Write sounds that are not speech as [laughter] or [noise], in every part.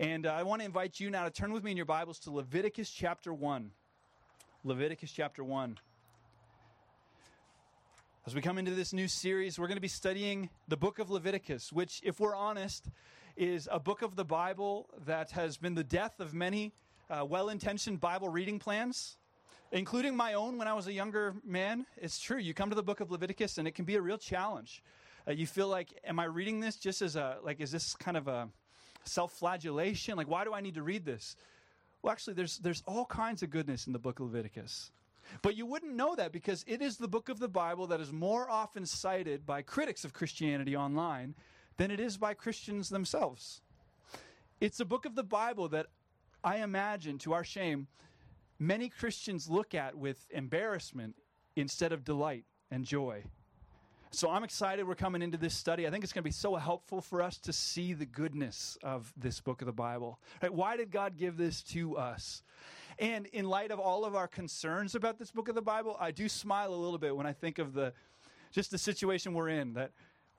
And uh, I want to invite you now to turn with me in your Bibles to Leviticus chapter 1. Leviticus chapter 1. As we come into this new series, we're going to be studying the book of Leviticus, which, if we're honest, is a book of the Bible that has been the death of many uh, well intentioned Bible reading plans, including my own when I was a younger man. It's true. You come to the book of Leviticus, and it can be a real challenge. Uh, you feel like, am I reading this just as a, like, is this kind of a self flagellation? Like, why do I need to read this? Well, actually, there's, there's all kinds of goodness in the book of Leviticus. But you wouldn't know that because it is the book of the Bible that is more often cited by critics of Christianity online than it is by Christians themselves. It's a book of the Bible that I imagine, to our shame, many Christians look at with embarrassment instead of delight and joy. So I'm excited we're coming into this study. I think it's going to be so helpful for us to see the goodness of this book of the Bible. Right? Why did God give this to us? And in light of all of our concerns about this book of the Bible, I do smile a little bit when I think of the just the situation we're in that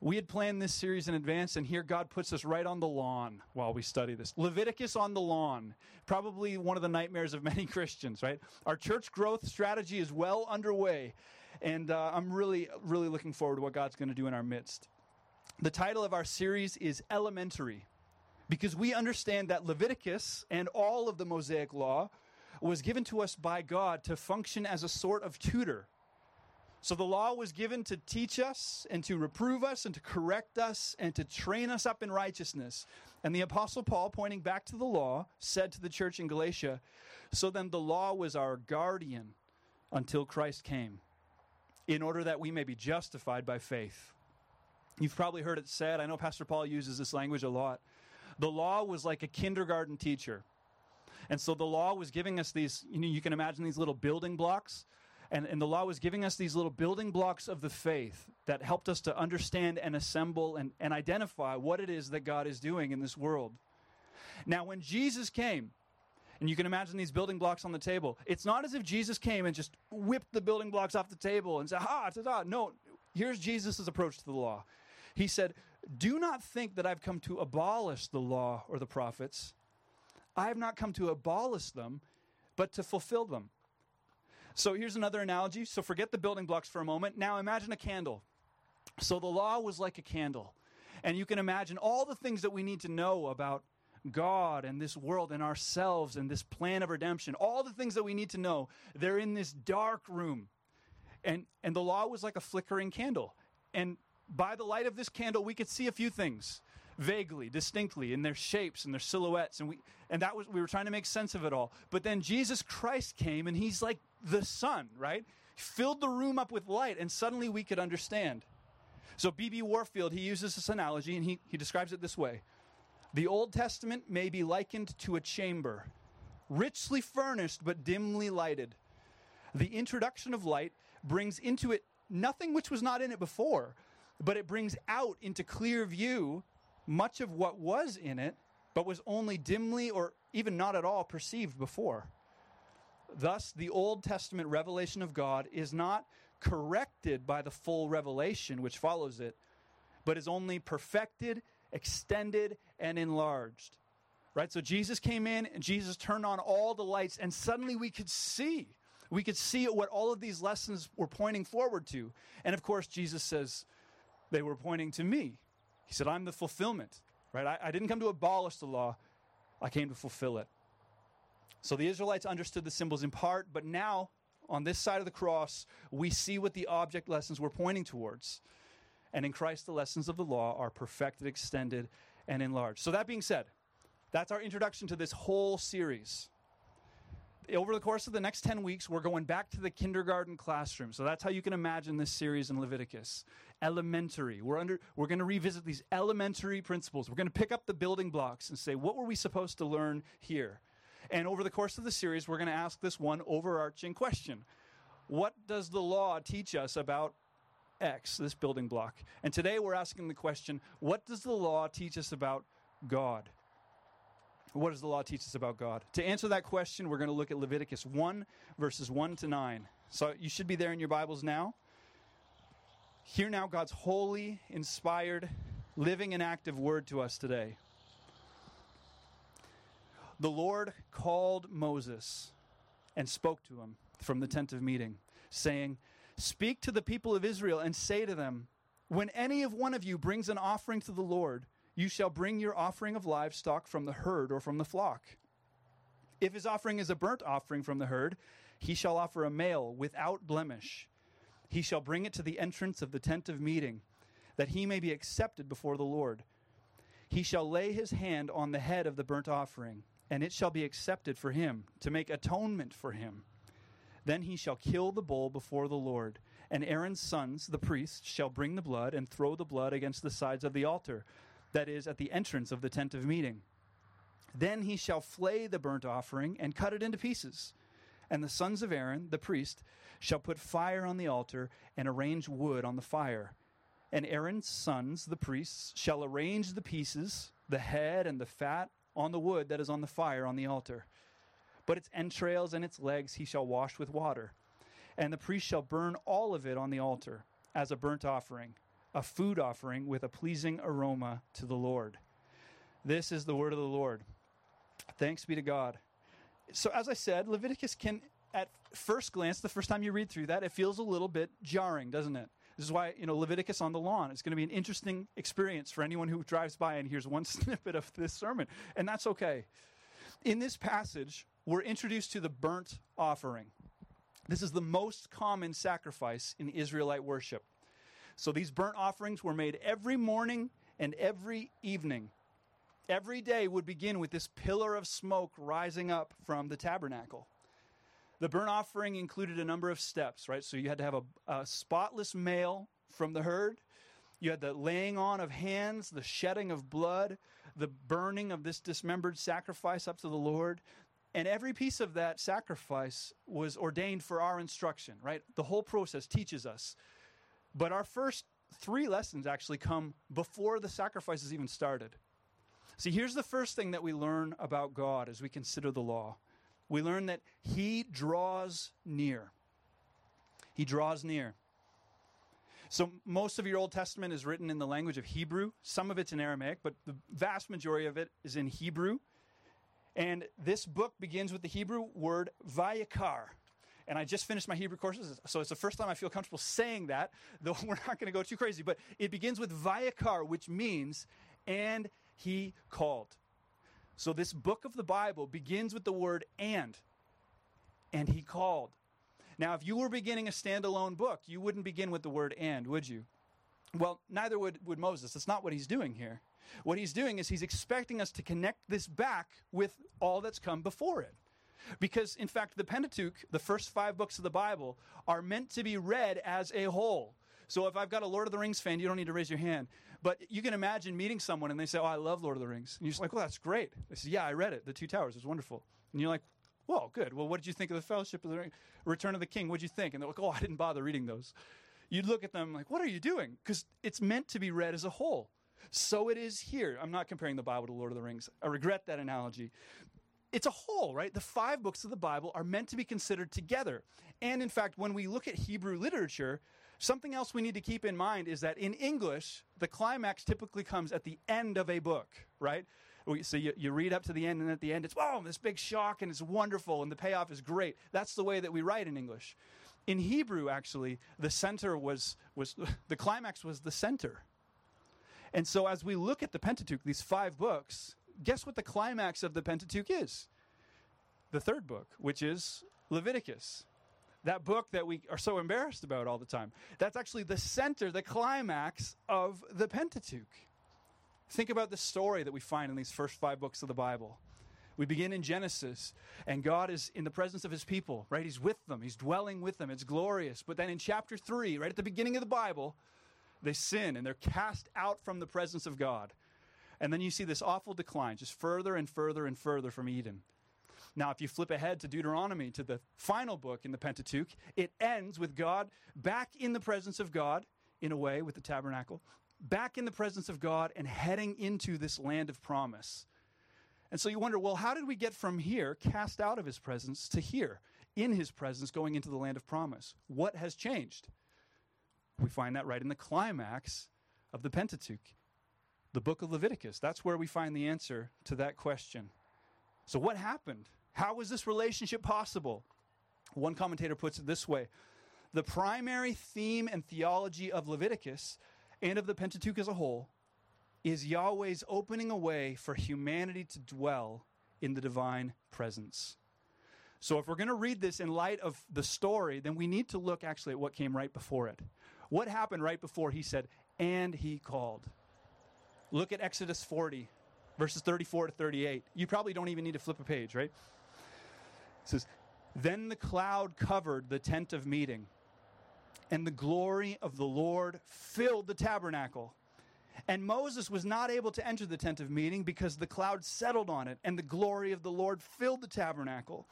we had planned this series in advance, and here God puts us right on the lawn while we study this. Leviticus on the lawn, probably one of the nightmares of [laughs] many Christians, right? Our church growth strategy is well underway, and uh, I'm really, really looking forward to what God's going to do in our midst. The title of our series is Elementary, because we understand that Leviticus and all of the Mosaic Law was given to us by God to function as a sort of tutor. So the law was given to teach us and to reprove us and to correct us and to train us up in righteousness. And the Apostle Paul, pointing back to the law, said to the church in Galatia, So then the law was our guardian until Christ came, in order that we may be justified by faith. You've probably heard it said, I know Pastor Paul uses this language a lot. The law was like a kindergarten teacher. And so the law was giving us these, you know, you can imagine these little building blocks. And, and the law was giving us these little building blocks of the faith that helped us to understand and assemble and, and identify what it is that God is doing in this world. Now, when Jesus came, and you can imagine these building blocks on the table, it's not as if Jesus came and just whipped the building blocks off the table and said, ha, ta, ta. No, here's Jesus' approach to the law. He said, Do not think that I've come to abolish the law or the prophets. I have not come to abolish them, but to fulfill them. So here's another analogy. So forget the building blocks for a moment. Now imagine a candle. So the law was like a candle. And you can imagine all the things that we need to know about God and this world and ourselves and this plan of redemption. All the things that we need to know. They're in this dark room. And and the law was like a flickering candle. And by the light of this candle we could see a few things vaguely, distinctly in their shapes and their silhouettes. And we and that was we were trying to make sense of it all. But then Jesus Christ came and he's like the sun, right? Filled the room up with light, and suddenly we could understand. So B.B. Warfield, he uses this analogy and he, he describes it this way. The Old Testament may be likened to a chamber, richly furnished but dimly lighted. The introduction of light brings into it nothing which was not in it before, but it brings out into clear view much of what was in it, but was only dimly or even not at all perceived before. Thus, the Old Testament revelation of God is not corrected by the full revelation which follows it, but is only perfected, extended, and enlarged. Right? So Jesus came in and Jesus turned on all the lights, and suddenly we could see. We could see what all of these lessons were pointing forward to. And of course, Jesus says they were pointing to me. He said, I'm the fulfillment, right? I, I didn't come to abolish the law, I came to fulfill it. So the Israelites understood the symbols in part, but now on this side of the cross, we see what the object lessons were pointing towards. And in Christ, the lessons of the law are perfected, extended, and enlarged. So, that being said, that's our introduction to this whole series over the course of the next 10 weeks, we're going back to the kindergarten classroom. So that's how you can imagine this series in Leviticus. Elementary. We're, under, we're going to revisit these elementary principles. We're going to pick up the building blocks and say, what were we supposed to learn here? And over the course of the series, we're going to ask this one overarching question What does the law teach us about X, this building block? And today we're asking the question What does the law teach us about God? What does the law teach us about God? To answer that question, we're going to look at Leviticus 1, verses 1 to 9. So you should be there in your Bibles now. Hear now God's holy, inspired, living, and active word to us today. The Lord called Moses and spoke to him from the tent of meeting, saying, Speak to the people of Israel and say to them, When any of one of you brings an offering to the Lord, you shall bring your offering of livestock from the herd or from the flock. If his offering is a burnt offering from the herd, he shall offer a male without blemish. He shall bring it to the entrance of the tent of meeting, that he may be accepted before the Lord. He shall lay his hand on the head of the burnt offering, and it shall be accepted for him, to make atonement for him. Then he shall kill the bull before the Lord, and Aaron's sons, the priests, shall bring the blood and throw the blood against the sides of the altar, that is, at the entrance of the tent of meeting. Then he shall flay the burnt offering and cut it into pieces. And the sons of Aaron, the priest, shall put fire on the altar and arrange wood on the fire. And Aaron's sons, the priests, shall arrange the pieces, the head and the fat, on the wood that is on the fire on the altar. But its entrails and its legs he shall wash with water. And the priest shall burn all of it on the altar as a burnt offering, a food offering with a pleasing aroma to the Lord. This is the word of the Lord. Thanks be to God. So, as I said, Leviticus can, at first glance, the first time you read through that, it feels a little bit jarring, doesn't it? This is why, you know, Leviticus on the lawn is going to be an interesting experience for anyone who drives by and hears one [laughs] snippet of this sermon. And that's okay. In this passage, we're introduced to the burnt offering. This is the most common sacrifice in Israelite worship. So these burnt offerings were made every morning and every evening. Every day would begin with this pillar of smoke rising up from the tabernacle. The burnt offering included a number of steps, right? So you had to have a, a spotless male from the herd. You had the laying on of hands, the shedding of blood, the burning of this dismembered sacrifice up to the Lord. And every piece of that sacrifice was ordained for our instruction, right? The whole process teaches us. But our first three lessons actually come before the sacrifices even started. See, here's the first thing that we learn about God as we consider the law we learn that He draws near. He draws near. So, most of your Old Testament is written in the language of Hebrew. Some of it's in Aramaic, but the vast majority of it is in Hebrew. And this book begins with the Hebrew word vayikra. And I just finished my Hebrew courses, so it's the first time I feel comfortable saying that, [laughs] though we're not going to go too crazy. But it begins with vayikra, which means, and he called. So this book of the Bible begins with the word and. And he called. Now, if you were beginning a standalone book, you wouldn't begin with the word and, would you? Well, neither would, would Moses. That's not what he's doing here. What he's doing is he's expecting us to connect this back with all that's come before it. Because, in fact, the Pentateuch, the first five books of the Bible, are meant to be read as a whole. So if I've got a Lord of the Rings fan, you don't need to raise your hand. But you can imagine meeting someone and they say, Oh, I love Lord of the Rings. And you're just like, Well, that's great. They say, Yeah, I read it. The Two Towers was wonderful. And you're like, Well, good. Well, what did you think of the Fellowship of the Ring? Return of the King? What did you think? And they're like, Oh, I didn't bother reading those. You'd look at them like, What are you doing? Because it's meant to be read as a whole. So it is here. I'm not comparing the Bible to Lord of the Rings. I regret that analogy. It's a whole, right? The five books of the Bible are meant to be considered together. And in fact, when we look at Hebrew literature, Something else we need to keep in mind is that in English, the climax typically comes at the end of a book, right? So you, you read up to the end, and at the end, it's, wow, this big shock, and it's wonderful, and the payoff is great. That's the way that we write in English. In Hebrew, actually, the center was, was [laughs] the climax was the center. And so as we look at the Pentateuch, these five books, guess what the climax of the Pentateuch is? The third book, which is Leviticus that book that we are so embarrassed about all the time. That's actually the center, the climax of the Pentateuch. Think about the story that we find in these first five books of the Bible. We begin in Genesis, and God is in the presence of his people, right? He's with them, he's dwelling with them. It's glorious. But then in chapter 3, right at the beginning of the Bible, they sin and they're cast out from the presence of God. And then you see this awful decline, just further and further and further from Eden. Now, if you flip ahead to Deuteronomy, to the final book in the Pentateuch, it ends with God back in the presence of God, in a way, with the tabernacle, back in the presence of God and heading into this land of promise. And so you wonder, well, how did we get from here, cast out of his presence, to here, in his presence, going into the land of promise? What has changed? We find that right in the climax of the Pentateuch, the book of Leviticus. That's where we find the answer to that question. So, what happened? How was this relationship possible? One commentator puts it this way The primary theme and theology of Leviticus and of the Pentateuch as a whole is Yahweh's opening a way for humanity to dwell in the divine presence. So, if we're going to read this in light of the story, then we need to look actually at what came right before it. What happened right before he said, and he called? Look at Exodus 40, verses 34 to 38. You probably don't even need to flip a page, right? It says, Then the cloud covered the tent of meeting, and the glory of the Lord filled the tabernacle. And Moses was not able to enter the tent of meeting because the cloud settled on it, and the glory of the Lord filled the tabernacle.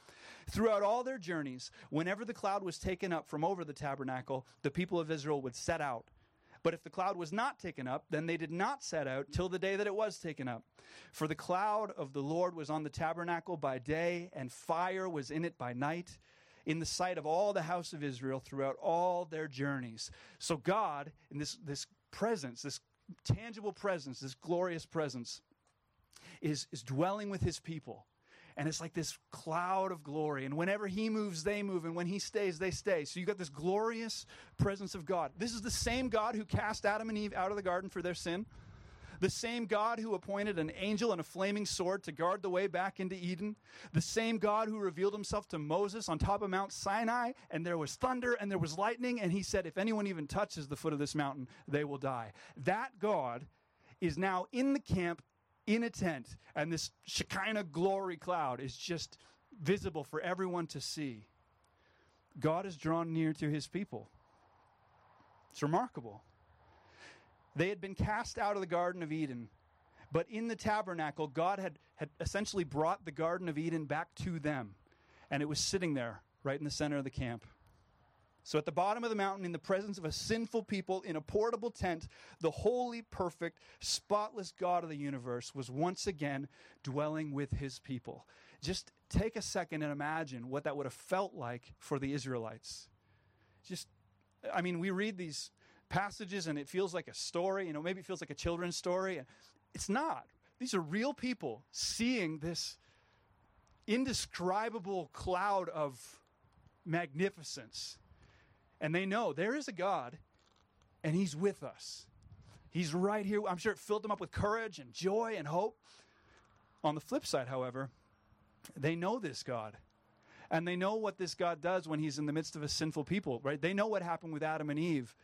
Throughout all their journeys, whenever the cloud was taken up from over the tabernacle, the people of Israel would set out. But if the cloud was not taken up, then they did not set out till the day that it was taken up. For the cloud of the Lord was on the tabernacle by day, and fire was in it by night, in the sight of all the house of Israel throughout all their journeys. So God, in this, this presence, this tangible presence, this glorious presence, is, is dwelling with his people. And it's like this cloud of glory. And whenever he moves, they move. And when he stays, they stay. So you got this glorious presence of God. This is the same God who cast Adam and Eve out of the garden for their sin. The same God who appointed an angel and a flaming sword to guard the way back into Eden. The same God who revealed himself to Moses on top of Mount Sinai, and there was thunder and there was lightning, and he said, If anyone even touches the foot of this mountain, they will die. That God is now in the camp in a tent, and this Shekinah glory cloud is just visible for everyone to see. God is drawn near to his people. It's remarkable. They had been cast out of the Garden of Eden, but in the tabernacle, God had, had essentially brought the Garden of Eden back to them, and it was sitting there right in the center of the camp. So, at the bottom of the mountain, in the presence of a sinful people, in a portable tent, the holy, perfect, spotless God of the universe was once again dwelling with his people. Just take a second and imagine what that would have felt like for the Israelites. Just, I mean, we read these passages and it feels like a story, you know, maybe it feels like a children's story. It's not. These are real people seeing this indescribable cloud of magnificence and they know there is a God and He's with us. He's right here. I'm sure it filled them up with courage and joy and hope. On the flip side, however, they know this God. And they know what this God does when He's in the midst of a sinful people, right? They know what happened with Adam and Eve.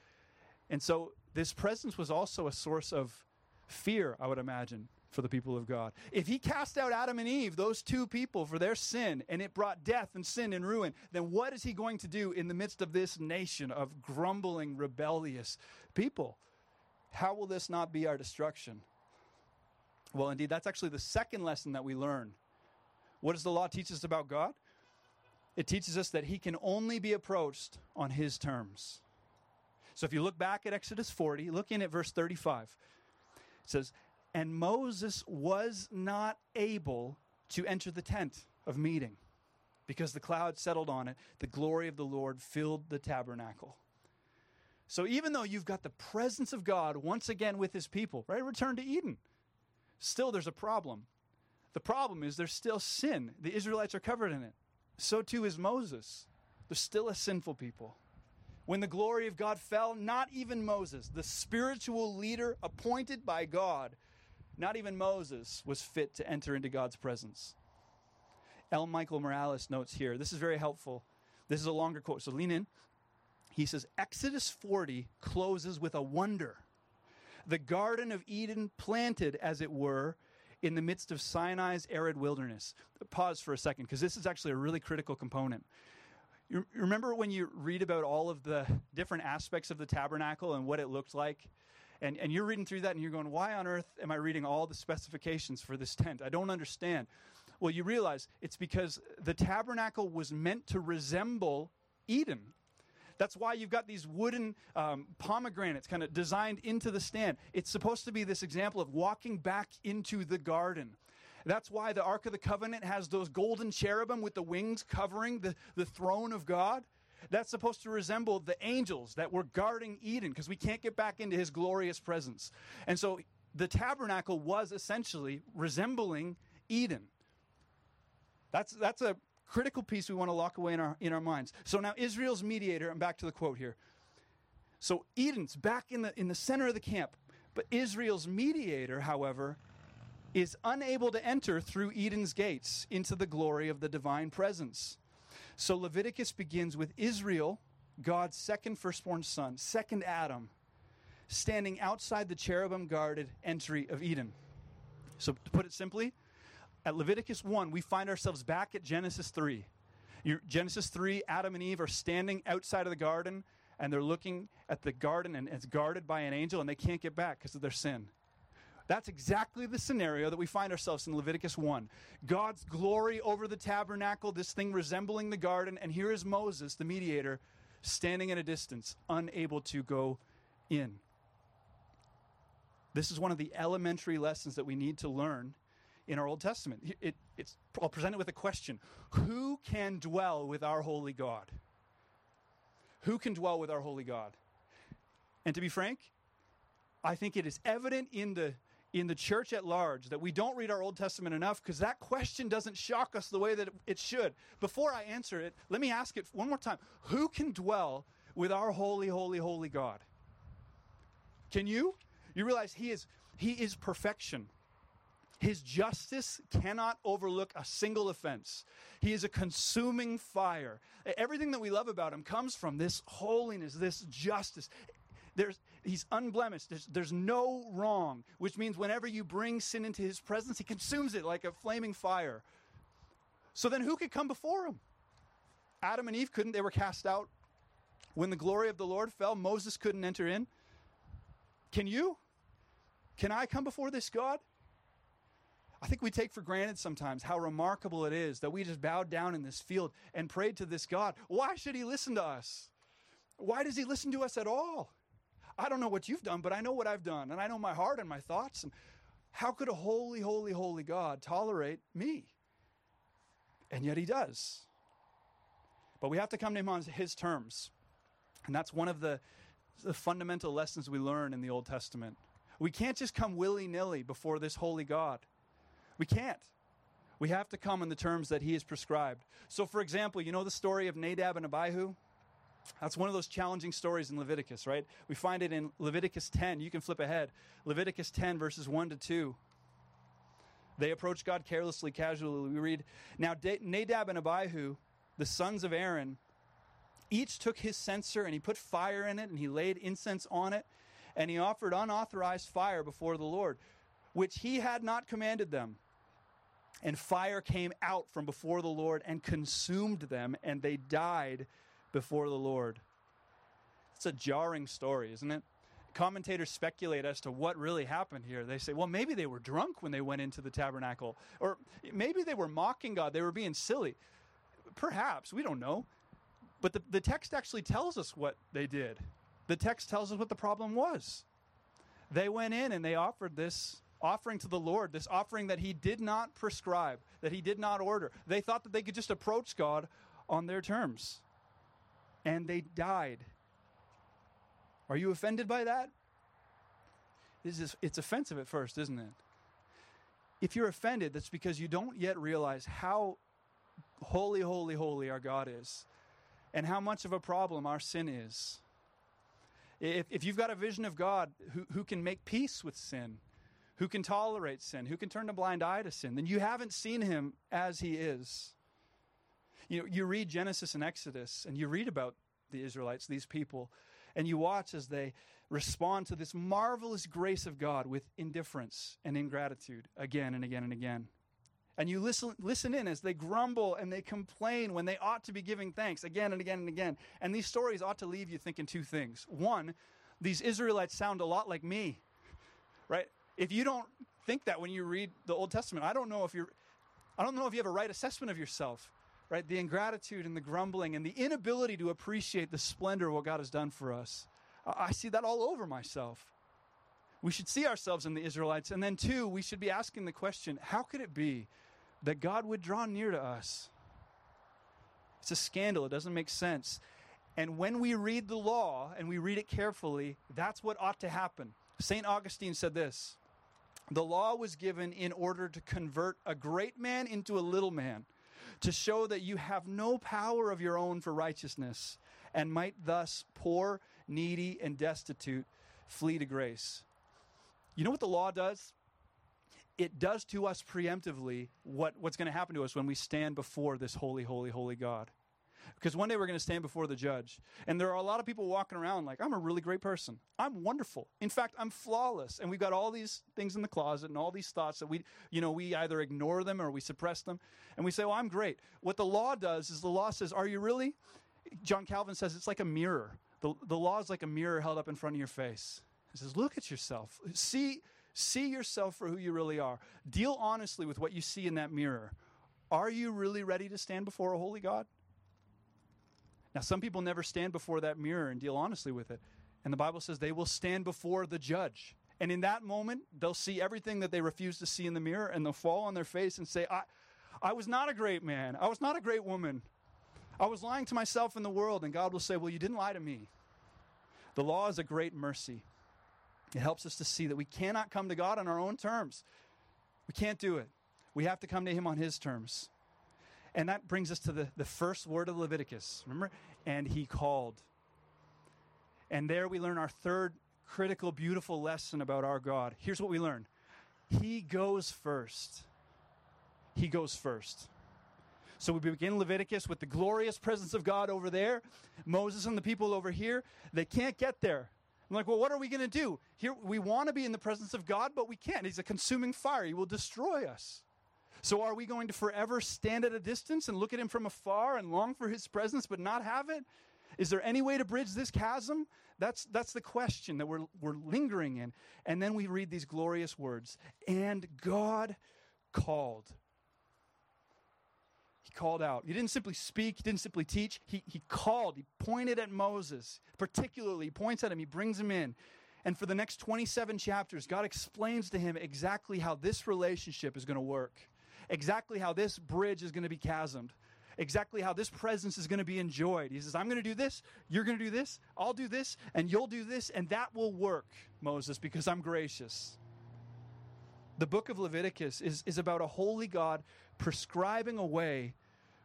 And so this presence was also a source of fear, I would imagine for the people of God. If he cast out Adam and Eve, those two people, for their sin, and it brought death and sin and ruin, then what is he going to do in the midst of this nation of grumbling, rebellious people? How will this not be our destruction? Well, indeed, that's actually the second lesson that we learn. What does the law teach us about God? It teaches us that he can only be approached on his terms. So if you look back at Exodus 40, look in at verse 35. It says, and Moses was not able to enter the tent of meeting because the cloud settled on it. The glory of the Lord filled the tabernacle. So even though you've got the presence of God once again with his people, right? Return to Eden. Still, there's a problem. The problem is there's still sin. The Israelites are covered in it. So too is Moses. They're still a sinful people. When the glory of God fell, not even Moses, the spiritual leader appointed by God, not even Moses was fit to enter into God's presence. L. Michael Morales notes here, this is very helpful. This is a longer quote, so lean in. He says Exodus 40 closes with a wonder. The Garden of Eden planted, as it were, in the midst of Sinai's arid wilderness. Pause for a second, because this is actually a really critical component. You remember when you read about all of the different aspects of the tabernacle and what it looked like? And, and you're reading through that and you're going, why on earth am I reading all the specifications for this tent? I don't understand. Well, you realize it's because the tabernacle was meant to resemble Eden. That's why you've got these wooden um, pomegranates kind of designed into the stand. It's supposed to be this example of walking back into the garden. That's why the Ark of the Covenant has those golden cherubim with the wings covering the, the throne of God. That's supposed to resemble the angels that were guarding Eden because we can't get back into his glorious presence. And so the tabernacle was essentially resembling Eden. That's, that's a critical piece we want to lock away in our, in our minds. So now Israel's mediator, and back to the quote here. So Eden's back in the, in the center of the camp. But Israel's mediator, however, is unable to enter through Eden's gates into the glory of the divine presence. So Leviticus begins with Israel, God's second firstborn son, second Adam, standing outside the cherubim guarded entry of Eden. So to put it simply, at Leviticus 1, we find ourselves back at Genesis 3. You're, Genesis 3, Adam and Eve are standing outside of the garden and they're looking at the garden and it's guarded by an angel and they can't get back because of their sin. That's exactly the scenario that we find ourselves in Leviticus 1. God's glory over the tabernacle, this thing resembling the garden, and here is Moses, the mediator, standing at a distance, unable to go in. This is one of the elementary lessons that we need to learn in our Old Testament. It, it's, I'll present it with a question Who can dwell with our holy God? Who can dwell with our holy God? And to be frank, I think it is evident in the in the church at large that we don't read our Old Testament enough because that question doesn't shock us the way that it should. Before I answer it, let me ask it one more time. Who can dwell with our holy, holy, holy God? Can you? You realize he is he is perfection. His justice cannot overlook a single offense. He is a consuming fire. Everything that we love about him comes from this holiness, this justice. There's, he's unblemished. There's, there's no wrong, which means whenever you bring sin into his presence, he consumes it like a flaming fire. So then who could come before him? Adam and Eve couldn't. They were cast out. When the glory of the Lord fell, Moses couldn't enter in. Can you? Can I come before this God? I think we take for granted sometimes how remarkable it is that we just bowed down in this field and prayed to this God. Why should He listen to us? Why does He listen to us at all? I don't know what you've done, but I know what I've done, and I know my heart and my thoughts. And how could a holy, holy, holy God tolerate me? And yet He does. But we have to come to Him on His terms. And that's one of the, the fundamental lessons we learn in the Old Testament. We can't just come willy nilly before this holy God. We can't. We have to come in the terms that he has prescribed. So, for example, you know the story of Nadab and Abihu? That's one of those challenging stories in Leviticus, right? We find it in Leviticus 10. You can flip ahead. Leviticus 10, verses 1 to 2. They approach God carelessly, casually. We read Now, Nadab and Abihu, the sons of Aaron, each took his censer and he put fire in it and he laid incense on it and he offered unauthorized fire before the Lord, which he had not commanded them. And fire came out from before the Lord and consumed them, and they died before the Lord. It's a jarring story, isn't it? Commentators speculate as to what really happened here. They say, well, maybe they were drunk when they went into the tabernacle, or maybe they were mocking God, they were being silly. Perhaps, we don't know. But the, the text actually tells us what they did. The text tells us what the problem was. They went in and they offered this offering to the Lord, this offering that He did not prescribe, that He did not order. They thought that they could just approach God on their terms. And they died. Are you offended by that? It's offensive at first, isn't it? If you're offended, that's because you don't yet realize how holy, holy, holy our God is and how much of a problem our sin is. If, if you've got a vision of God who, who can make peace with sin, who can tolerate sin, who can turn a blind eye to sin, then you haven't seen him as he is. You know, you read Genesis and Exodus and you read about the Israelites, these people, and you watch as they respond to this marvelous grace of God with indifference and ingratitude again and again and again. And you listen, listen in as they grumble and they complain when they ought to be giving thanks again and again and again. And these stories ought to leave you thinking two things. One, these Israelites sound a lot like me, right? if you don't think that when you read the Old Testament, I don't know if you're, I don't know if you have a right assessment of yourself, right? The ingratitude and the grumbling and the inability to appreciate the splendor of what God has done for us. I see that all over myself. We should see ourselves in the Israelites. And then, two, we should be asking the question how could it be that God would draw near to us? It's a scandal. It doesn't make sense. And when we read the law and we read it carefully, that's what ought to happen. St. Augustine said this the law was given in order to convert a great man into a little man, to show that you have no power of your own for righteousness, and might thus poor, needy, and destitute flee to grace. You know what the law does? It does to us preemptively what, what's going to happen to us when we stand before this holy, holy, holy God. Because one day we're going to stand before the judge. And there are a lot of people walking around like, I'm a really great person. I'm wonderful. In fact, I'm flawless. And we've got all these things in the closet and all these thoughts that we, you know, we either ignore them or we suppress them. And we say, well, I'm great. What the law does is the law says, Are you really? John Calvin says it's like a mirror. The, the law is like a mirror held up in front of your face. He says, Look at yourself. See, see yourself for who you really are. Deal honestly with what you see in that mirror. Are you really ready to stand before a holy God? Now, some people never stand before that mirror and deal honestly with it. And the Bible says they will stand before the judge. And in that moment, they'll see everything that they refuse to see in the mirror and they'll fall on their face and say, I, I was not a great man. I was not a great woman. I was lying to myself and the world. And God will say, Well, you didn't lie to me. The law is a great mercy. It helps us to see that we cannot come to God on our own terms. We can't do it. We have to come to Him on His terms. And that brings us to the, the first word of Leviticus. Remember? And he called. And there we learn our third critical, beautiful lesson about our God. Here's what we learn He goes first. He goes first. So we begin Leviticus with the glorious presence of God over there, Moses and the people over here. They can't get there. I'm like, well, what are we going to do? Here, we want to be in the presence of God, but we can't. He's a consuming fire. He will destroy us. So are we going to forever stand at a distance and look at him from afar and long for his presence but not have it? Is there any way to bridge this chasm? That's, that's the question that we're, we're lingering in. And then we read these glorious words And God called. He called out. He didn't simply speak, he didn't simply teach. He, he called. He pointed at Moses. Particularly, he points at him, he brings him in. And for the next 27 chapters, God explains to him exactly how this relationship is going to work exactly how this bridge is going to be chasmed, exactly how this presence is going to be enjoyed. He says, I'm going to do this, you're going to do this, I'll do this, and you'll do this, and that will work, Moses, because I'm gracious. The book of Leviticus is, is about a holy God prescribing a way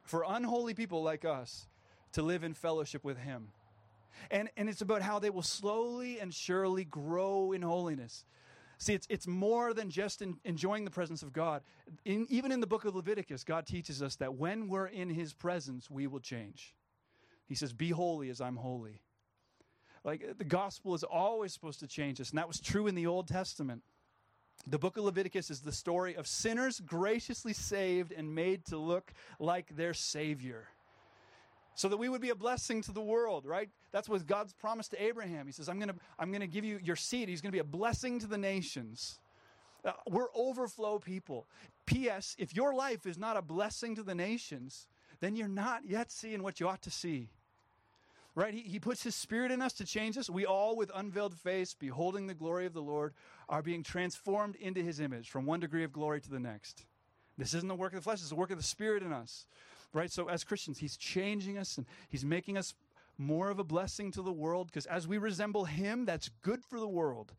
for unholy people like us to live in fellowship with Him. And, and it's about how they will slowly and surely grow in holiness. See, it's, it's more than just in, enjoying the presence of God. In, even in the book of Leviticus, God teaches us that when we're in his presence, we will change. He says, Be holy as I'm holy. Like the gospel is always supposed to change us, and that was true in the Old Testament. The book of Leviticus is the story of sinners graciously saved and made to look like their Savior so that we would be a blessing to the world, right? That's what God's promise to Abraham. He says, I'm going to I'm going to give you your seed. He's going to be a blessing to the nations. Uh, we're overflow people. P.S. If your life is not a blessing to the nations, then you're not yet seeing what you ought to see. Right? He, he puts his spirit in us to change us. We all, with unveiled face, beholding the glory of the Lord, are being transformed into his image from one degree of glory to the next. This isn't the work of the flesh, it's the work of the spirit in us right? So as Christians, He's changing us and He's making us more of a blessing to the world because as we resemble Him, that's good for the world.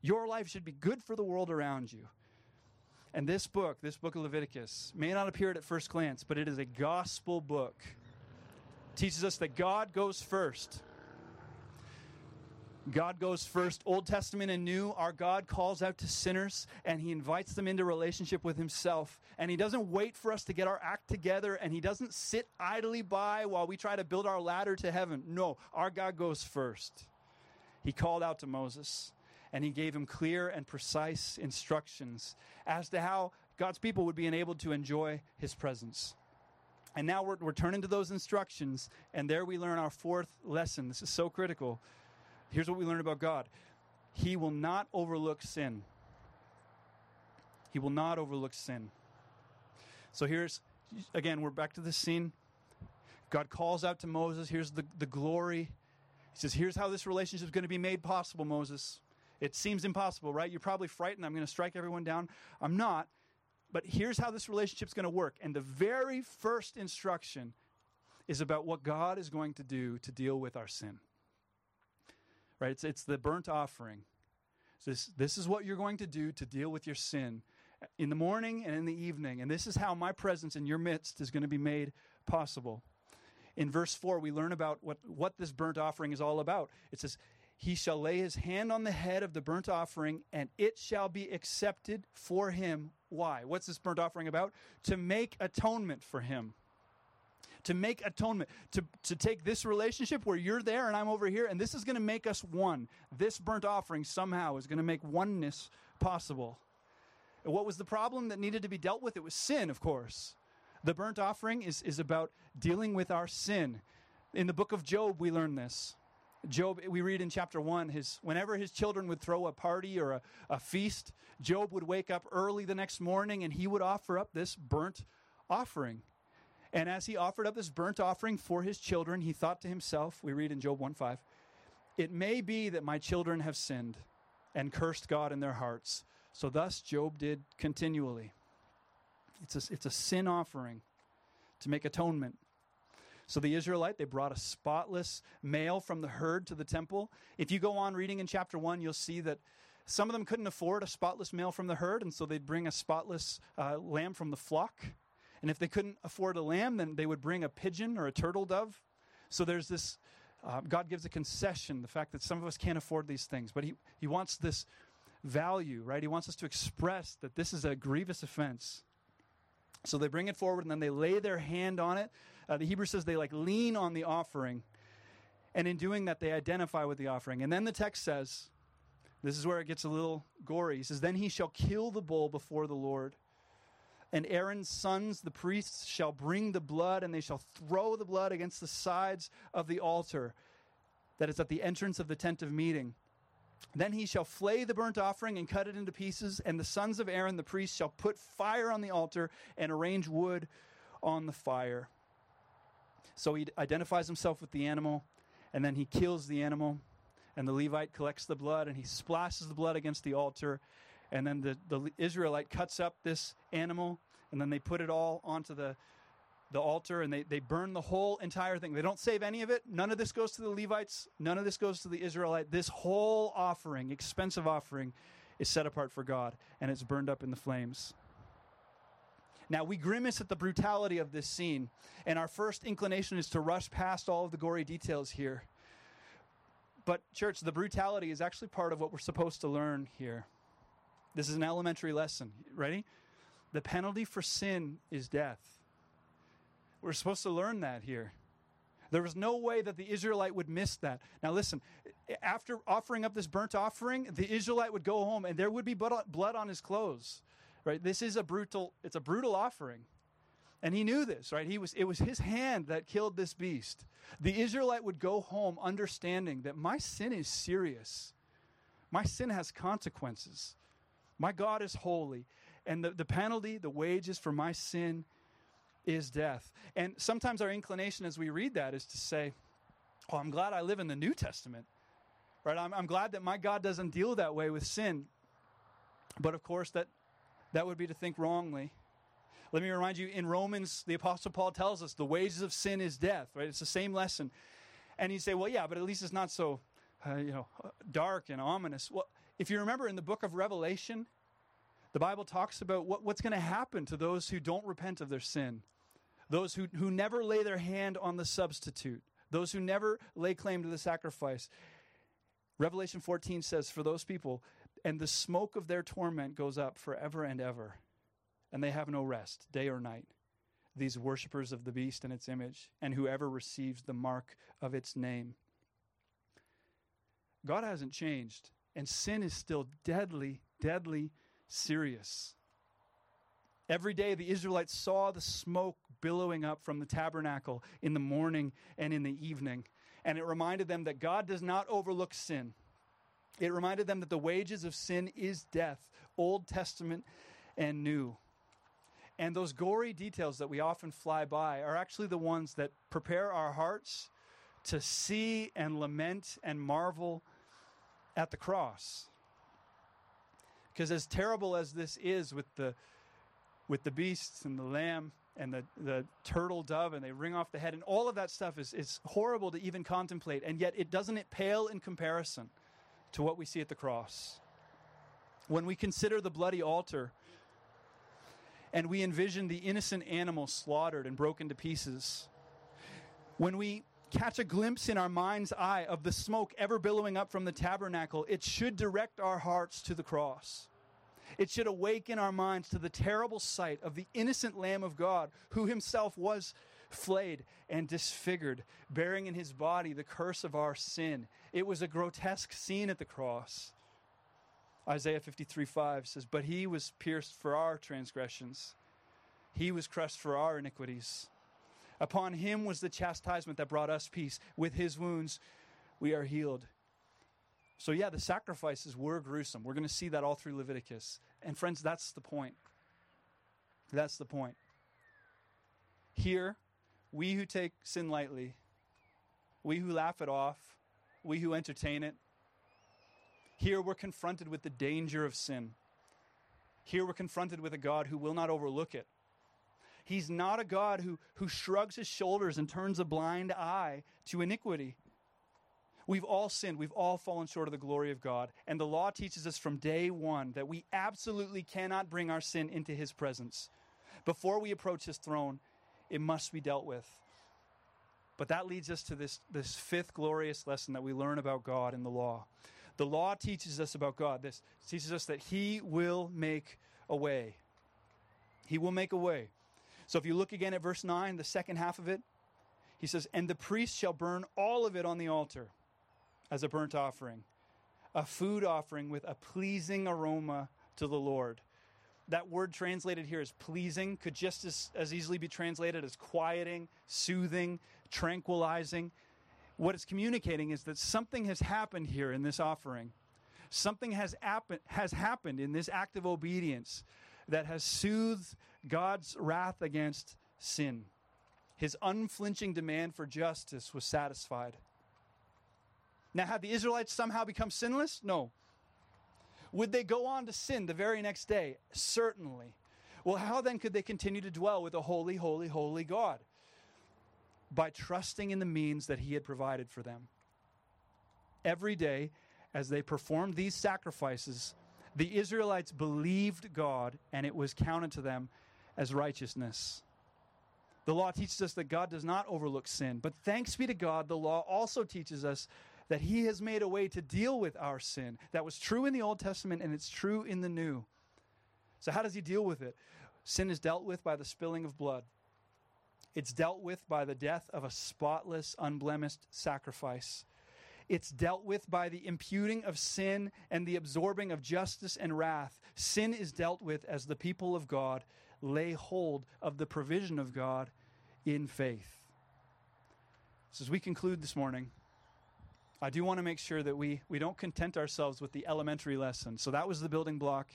Your life should be good for the world around you. And this book, this book of Leviticus, may not appear at first glance, but it is a gospel book. It teaches us that God goes first. God goes first, Old Testament and New. Our God calls out to sinners and he invites them into relationship with himself. And he doesn't wait for us to get our act together and he doesn't sit idly by while we try to build our ladder to heaven. No, our God goes first. He called out to Moses and he gave him clear and precise instructions as to how God's people would be enabled to enjoy his presence. And now we're, we're turning to those instructions, and there we learn our fourth lesson. This is so critical Here's what we learn about God He will not overlook sin. He will not overlook sin. So here's, again, we're back to the scene. God calls out to Moses. Here's the, the glory. He says, Here's how this relationship is going to be made possible, Moses. It seems impossible, right? You're probably frightened. I'm going to strike everyone down. I'm not. But here's how this relationship is going to work. And the very first instruction is about what God is going to do to deal with our sin right? It's, it's the burnt offering. This, this is what you're going to do to deal with your sin. in the morning and in the evening. And this is how my presence in your midst is going to be made possible. In verse 4, we learn about what, what this burnt offering is all about. It says, He shall lay his hand on the head of the burnt offering, and it shall be accepted for him. Why? What's this burnt offering about? To make atonement for him to make atonement, to, to take this relationship where you're there and I'm over here, and this is going to make us one. This burnt offering somehow is going to make oneness possible. And what was the problem that needed to be dealt with? It was sin, of course. The burnt offering is, is about dealing with our sin. In the book of Job, we learn this. Job, we read in chapter 1, his, whenever his children would throw a party or a, a feast, Job would wake up early the next morning and he would offer up this burnt offering. And as he offered up this burnt offering for his children, he thought to himself, we read in Job 1 5, it may be that my children have sinned and cursed God in their hearts. So thus Job did continually. It's a, it's a sin offering to make atonement. So the Israelite, they brought a spotless male from the herd to the temple. If you go on reading in chapter 1, you'll see that some of them couldn't afford a spotless male from the herd, and so they'd bring a spotless uh, lamb from the flock. And if they couldn't afford a lamb, then they would bring a pigeon or a turtle dove. So there's this, uh, God gives a concession, the fact that some of us can't afford these things. But He, he wants this value, right? He wants us to express that this is a grievous offense. So they bring it forward and then they lay their hand on it. Uh, the Hebrew says they like lean on the offering. And in doing that, they identify with the offering. And then the text says, this is where it gets a little gory. He says, Then he shall kill the bull before the Lord and Aaron's sons, the priests, shall bring the blood, and they shall throw the blood against the sides of the altar that is at the entrance of the tent of meeting. Then he shall flay the burnt offering and cut it into pieces, and the sons of Aaron, the priest, shall put fire on the altar and arrange wood on the fire. So he identifies himself with the animal, and then he kills the animal, and the Levite collects the blood, and he splashes the blood against the altar, and then the, the Israelite cuts up this animal, and then they put it all onto the, the altar and they, they burn the whole entire thing. They don't save any of it. None of this goes to the Levites. None of this goes to the Israelite. This whole offering, expensive offering, is set apart for God and it's burned up in the flames. Now, we grimace at the brutality of this scene, and our first inclination is to rush past all of the gory details here. But, church, the brutality is actually part of what we're supposed to learn here. This is an elementary lesson. Ready? The penalty for sin is death. We're supposed to learn that here. There was no way that the Israelite would miss that. Now, listen, after offering up this burnt offering, the Israelite would go home and there would be blood on his clothes. Right? This is a brutal, it's a brutal offering. And he knew this, right? He was, it was his hand that killed this beast. The Israelite would go home understanding that my sin is serious. My sin has consequences. My God is holy. And the, the penalty, the wages for my sin is death. And sometimes our inclination as we read that is to say, Oh, I'm glad I live in the New Testament. Right? I'm, I'm glad that my God doesn't deal that way with sin. But of course, that, that would be to think wrongly. Let me remind you in Romans, the Apostle Paul tells us the wages of sin is death, right? It's the same lesson. And you say, well, yeah, but at least it's not so, uh, you know, dark and ominous. Well, if you remember in the book of Revelation, the Bible talks about what, what's going to happen to those who don't repent of their sin, those who, who never lay their hand on the substitute, those who never lay claim to the sacrifice. Revelation 14 says, For those people, and the smoke of their torment goes up forever and ever, and they have no rest, day or night. These worshippers of the beast and its image, and whoever receives the mark of its name. God hasn't changed. And sin is still deadly, deadly serious. Every day the Israelites saw the smoke billowing up from the tabernacle in the morning and in the evening. And it reminded them that God does not overlook sin. It reminded them that the wages of sin is death, Old Testament and New. And those gory details that we often fly by are actually the ones that prepare our hearts to see and lament and marvel at the cross. Because as terrible as this is with the with the beasts and the lamb and the, the turtle dove and they wring off the head and all of that stuff is, is horrible to even contemplate and yet it doesn't it pale in comparison to what we see at the cross when we consider the bloody altar and we envision the innocent animal slaughtered and broken to pieces. When we catch a glimpse in our mind's eye of the smoke ever billowing up from the tabernacle, it should direct our hearts to the cross. It should awaken our minds to the terrible sight of the innocent Lamb of God who himself was flayed and disfigured, bearing in his body the curse of our sin. It was a grotesque scene at the cross. Isaiah 53 5 says, But he was pierced for our transgressions, he was crushed for our iniquities. Upon him was the chastisement that brought us peace. With his wounds, we are healed. So, yeah, the sacrifices were gruesome. We're going to see that all through Leviticus. And, friends, that's the point. That's the point. Here, we who take sin lightly, we who laugh it off, we who entertain it, here we're confronted with the danger of sin. Here we're confronted with a God who will not overlook it. He's not a God who, who shrugs his shoulders and turns a blind eye to iniquity. We've all sinned. We've all fallen short of the glory of God. And the law teaches us from day one that we absolutely cannot bring our sin into his presence. Before we approach his throne, it must be dealt with. But that leads us to this, this fifth glorious lesson that we learn about God in the law. The law teaches us about God. This teaches us that He will make a way. He will make a way. So if you look again at verse 9, the second half of it, he says, And the priest shall burn all of it on the altar as a burnt offering, a food offering with a pleasing aroma to the Lord. That word translated here as pleasing could just as, as easily be translated as quieting, soothing, tranquilizing. What it's communicating is that something has happened here in this offering. Something has, has happened in this act of obedience that has soothed God's wrath against sin. His unflinching demand for justice was satisfied. Now, had the Israelites somehow become sinless? No. Would they go on to sin the very next day? Certainly. Well, how then could they continue to dwell with a holy, holy, holy God? By trusting in the means that He had provided for them. Every day, as they performed these sacrifices, the Israelites believed God and it was counted to them as righteousness. The law teaches us that God does not overlook sin, but thanks be to God, the law also teaches us that He has made a way to deal with our sin. That was true in the Old Testament and it's true in the New. So, how does He deal with it? Sin is dealt with by the spilling of blood, it's dealt with by the death of a spotless, unblemished sacrifice. It's dealt with by the imputing of sin and the absorbing of justice and wrath. Sin is dealt with as the people of God lay hold of the provision of God in faith. So, as we conclude this morning, I do want to make sure that we, we don't content ourselves with the elementary lesson. So, that was the building block.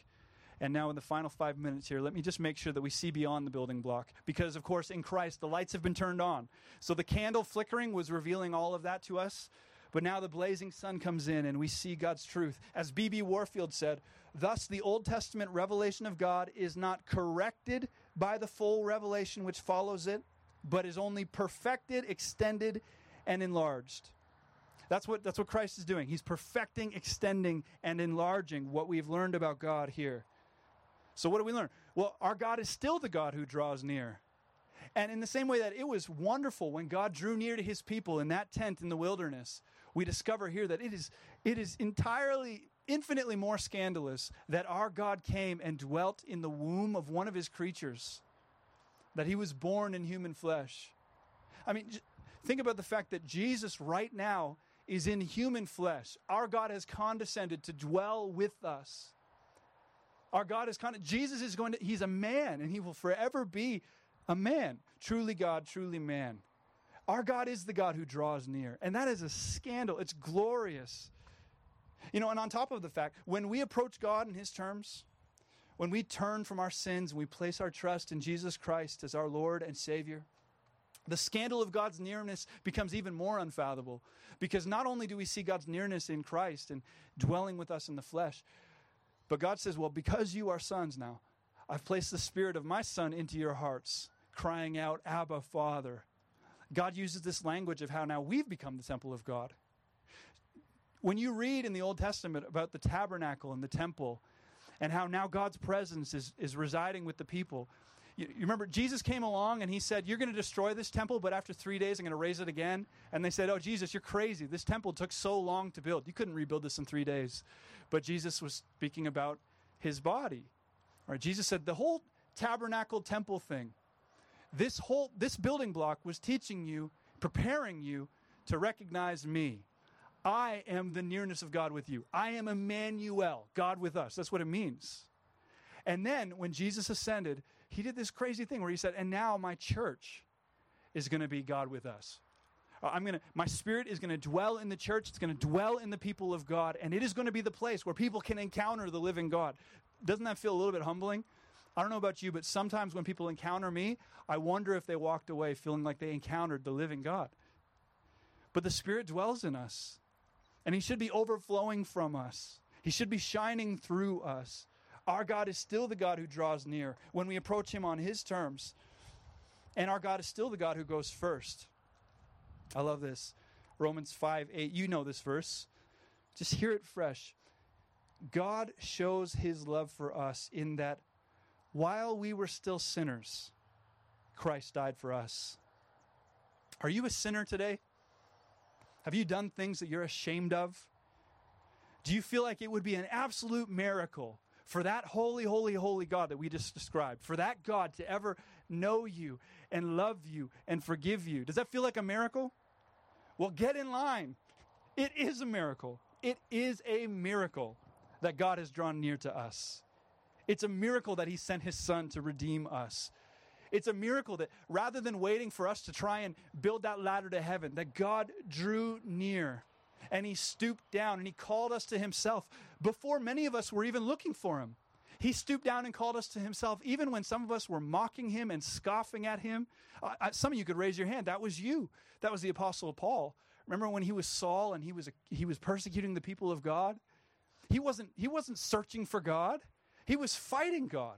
And now, in the final five minutes here, let me just make sure that we see beyond the building block. Because, of course, in Christ, the lights have been turned on. So, the candle flickering was revealing all of that to us. But now the blazing sun comes in and we see God's truth. As B.B. Warfield said, thus the Old Testament revelation of God is not corrected by the full revelation which follows it, but is only perfected, extended, and enlarged. That's what, that's what Christ is doing. He's perfecting, extending, and enlarging what we've learned about God here. So, what do we learn? Well, our God is still the God who draws near. And in the same way that it was wonderful when God drew near to his people in that tent in the wilderness, we discover here that it is, it is entirely, infinitely more scandalous that our God came and dwelt in the womb of one of his creatures, that he was born in human flesh. I mean, think about the fact that Jesus right now is in human flesh. Our God has condescended to dwell with us. Our God is kind Jesus is going to, he's a man and he will forever be a man. Truly God, truly man. Our God is the God who draws near. And that is a scandal. It's glorious. You know, and on top of the fact, when we approach God in His terms, when we turn from our sins and we place our trust in Jesus Christ as our Lord and Savior, the scandal of God's nearness becomes even more unfathomable because not only do we see God's nearness in Christ and dwelling with us in the flesh, but God says, Well, because you are sons now, I've placed the Spirit of my Son into your hearts, crying out, Abba, Father. God uses this language of how now we've become the temple of God. When you read in the Old Testament about the tabernacle and the temple, and how now God's presence is, is residing with the people. You, you remember, Jesus came along and he said, You're going to destroy this temple, but after three days, I'm going to raise it again. And they said, Oh, Jesus, you're crazy. This temple took so long to build. You couldn't rebuild this in three days. But Jesus was speaking about his body. All right, Jesus said, The whole tabernacle temple thing, this whole this building block was teaching you, preparing you to recognize me. I am the nearness of God with you. I am Emmanuel, God with us. That's what it means. And then when Jesus ascended, he did this crazy thing where he said, "And now my church is going to be God with us." Uh, I'm going to my spirit is going to dwell in the church, it's going to dwell in the people of God, and it is going to be the place where people can encounter the living God. Doesn't that feel a little bit humbling? I don't know about you, but sometimes when people encounter me, I wonder if they walked away feeling like they encountered the living God. But the Spirit dwells in us, and He should be overflowing from us. He should be shining through us. Our God is still the God who draws near when we approach Him on His terms. And our God is still the God who goes first. I love this. Romans 5 8. You know this verse. Just hear it fresh. God shows His love for us in that while we were still sinners, Christ died for us. Are you a sinner today? Have you done things that you're ashamed of? Do you feel like it would be an absolute miracle for that holy, holy, holy God that we just described, for that God to ever know you and love you and forgive you? Does that feel like a miracle? Well, get in line. It is a miracle. It is a miracle that God has drawn near to us. It's a miracle that He sent His Son to redeem us. It's a miracle that rather than waiting for us to try and build that ladder to heaven, that God drew near and he stooped down and he called us to himself before many of us were even looking for him. He stooped down and called us to himself, even when some of us were mocking him and scoffing at him. Uh, some of you could raise your hand. That was you. That was the Apostle Paul. Remember when he was Saul and he was, he was persecuting the people of God? He wasn't, he wasn't searching for God, he was fighting God.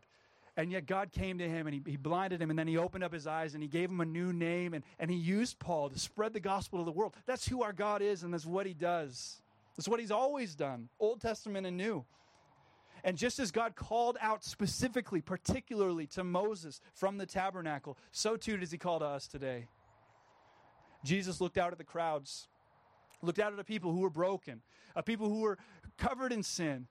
And yet God came to him and he, he blinded him and then he opened up his eyes and he gave him a new name and, and he used Paul to spread the gospel to the world. That's who our God is and that's what he does. That's what he's always done, Old Testament and New. And just as God called out specifically, particularly to Moses from the tabernacle, so too does he call to us today. Jesus looked out at the crowds, looked out at a people who were broken, a people who were covered in sin,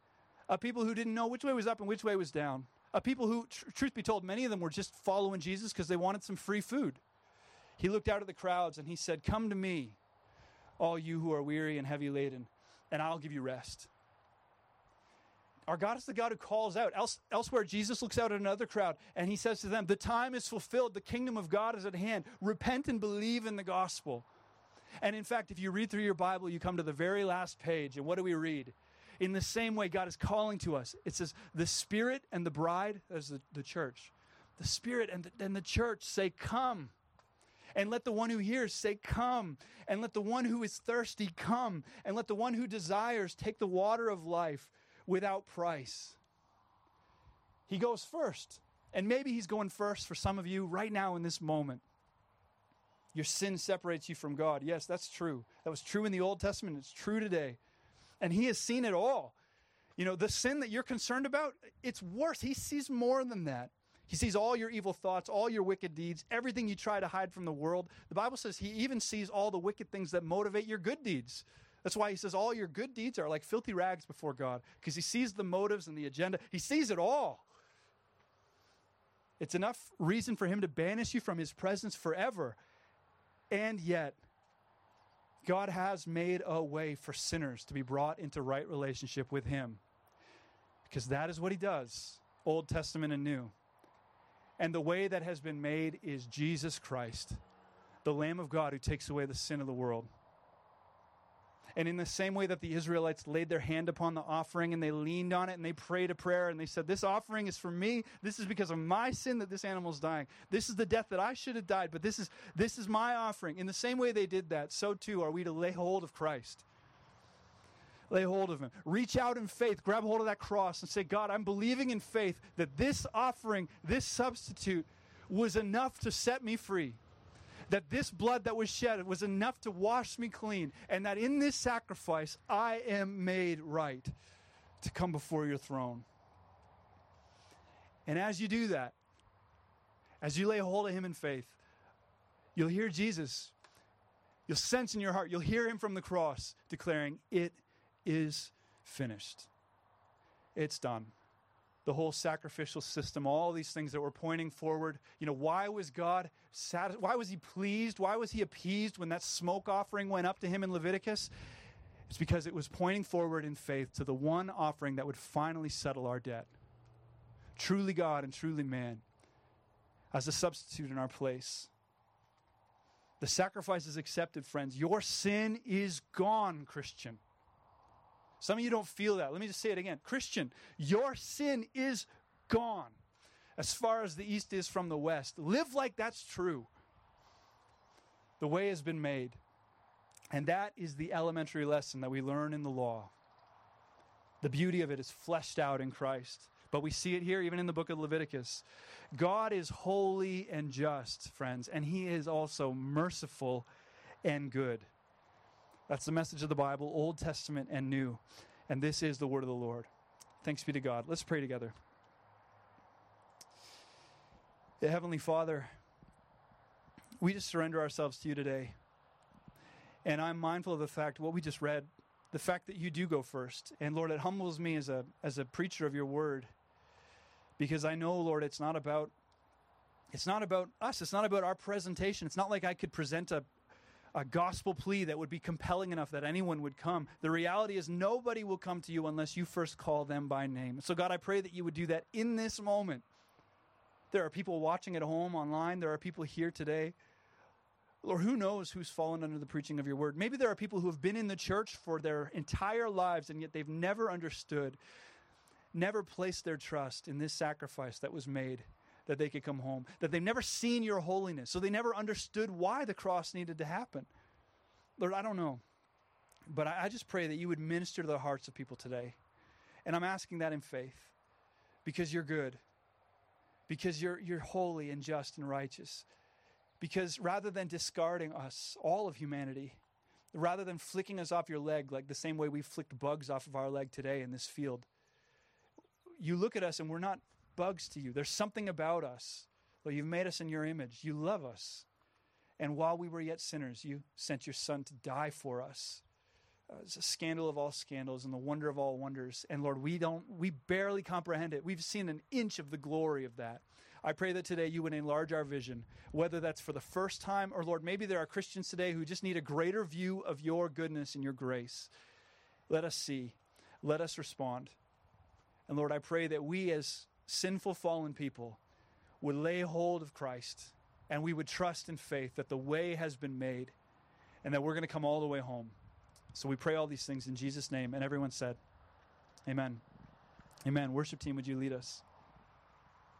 a people who didn't know which way was up and which way was down a people who, tr- truth be told, many of them were just following Jesus because they wanted some free food. He looked out at the crowds and he said, Come to me, all you who are weary and heavy laden, and I'll give you rest. Our God is the God who calls out. Else, elsewhere, Jesus looks out at another crowd and he says to them, The time is fulfilled. The kingdom of God is at hand. Repent and believe in the gospel. And in fact, if you read through your Bible, you come to the very last page, and what do we read? In the same way, God is calling to us. It says, the Spirit and the bride, as the, the church. The Spirit and the, and the church say, Come. And let the one who hears say, Come. And let the one who is thirsty come. And let the one who desires take the water of life without price. He goes first. And maybe he's going first for some of you right now in this moment. Your sin separates you from God. Yes, that's true. That was true in the Old Testament. It's true today and he has seen it all. You know, the sin that you're concerned about, it's worse. He sees more than that. He sees all your evil thoughts, all your wicked deeds, everything you try to hide from the world. The Bible says he even sees all the wicked things that motivate your good deeds. That's why he says all your good deeds are like filthy rags before God, because he sees the motives and the agenda. He sees it all. It's enough reason for him to banish you from his presence forever. And yet, God has made a way for sinners to be brought into right relationship with Him. Because that is what He does, Old Testament and New. And the way that has been made is Jesus Christ, the Lamb of God who takes away the sin of the world. And in the same way that the Israelites laid their hand upon the offering and they leaned on it and they prayed a prayer and they said, This offering is for me. This is because of my sin that this animal is dying. This is the death that I should have died, but this is, this is my offering. In the same way they did that, so too are we to lay hold of Christ. Lay hold of him. Reach out in faith, grab hold of that cross, and say, God, I'm believing in faith that this offering, this substitute, was enough to set me free that this blood that was shed was enough to wash me clean, and that in this sacrifice I am made right to come before your throne. And as you do that, as you lay hold of him in faith, you'll hear Jesus. You'll sense in your heart, you'll hear him from the cross declaring, It is finished. It's done. The whole sacrificial system, all these things that were pointing forward. You know, why was God satisfied? Why was he pleased? Why was he appeased when that smoke offering went up to him in Leviticus? It's because it was pointing forward in faith to the one offering that would finally settle our debt. Truly God and truly man as a substitute in our place. The sacrifice is accepted, friends. Your sin is gone, Christian. Some of you don't feel that. Let me just say it again. Christian, your sin is gone as far as the east is from the west. Live like that's true. The way has been made. And that is the elementary lesson that we learn in the law. The beauty of it is fleshed out in Christ. But we see it here even in the book of Leviticus. God is holy and just, friends, and He is also merciful and good. That's the message of the Bible, Old Testament and New. And this is the word of the Lord. Thanks be to God. Let's pray together. Heavenly Father, we just surrender ourselves to you today. And I'm mindful of the fact, what we just read, the fact that you do go first. And Lord, it humbles me as a, as a preacher of your word because I know, Lord, it's not about it's not about us. It's not about our presentation. It's not like I could present a, a gospel plea that would be compelling enough that anyone would come. The reality is, nobody will come to you unless you first call them by name. So, God, I pray that you would do that in this moment. There are people watching at home online, there are people here today. Lord, who knows who's fallen under the preaching of your word? Maybe there are people who have been in the church for their entire lives and yet they've never understood, never placed their trust in this sacrifice that was made that they could come home, that they've never seen your holiness, so they never understood why the cross needed to happen. Lord, I don't know, but I, I just pray that you would minister to the hearts of people today. And I'm asking that in faith because you're good, because you're, you're holy and just and righteous. Because rather than discarding us, all of humanity, rather than flicking us off your leg like the same way we flicked bugs off of our leg today in this field, you look at us and we're not bugs to you. There's something about us. Well, you've made us in your image. You love us. And while we were yet sinners, you sent your son to die for us. Uh, it's a scandal of all scandals and the wonder of all wonders. And Lord, we don't, we barely comprehend it. We've seen an inch of the glory of that. I pray that today you would enlarge our vision, whether that's for the first time or, Lord, maybe there are Christians today who just need a greater view of your goodness and your grace. Let us see. Let us respond. And Lord, I pray that we as sinful, fallen people would lay hold of Christ and we would trust in faith that the way has been made and that we're going to come all the way home. So we pray all these things in Jesus' name. And everyone said, Amen. Amen. Worship team, would you lead us?